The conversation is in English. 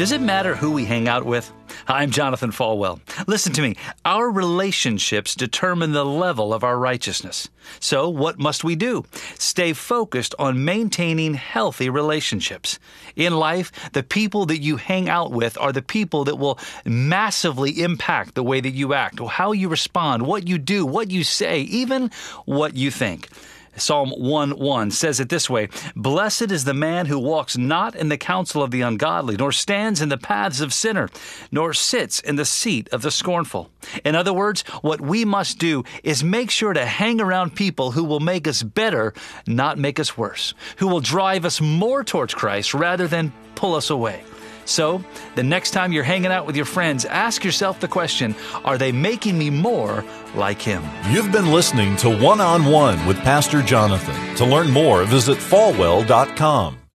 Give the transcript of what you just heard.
Does it matter who we hang out with? I'm Jonathan Falwell. Listen to me. Our relationships determine the level of our righteousness. So, what must we do? Stay focused on maintaining healthy relationships. In life, the people that you hang out with are the people that will massively impact the way that you act, how you respond, what you do, what you say, even what you think. Psalm 1 1 says it this way Blessed is the man who walks not in the counsel of the ungodly, nor stands in the paths of sinner, nor sits in the seat of the scornful. In other words, what we must do is make sure to hang around people who will make us better, not make us worse, who will drive us more towards Christ rather than pull us away. So, the next time you're hanging out with your friends, ask yourself the question Are they making me more like Him? You've been listening to One on One with Pastor Jonathan. To learn more, visit falwell.com.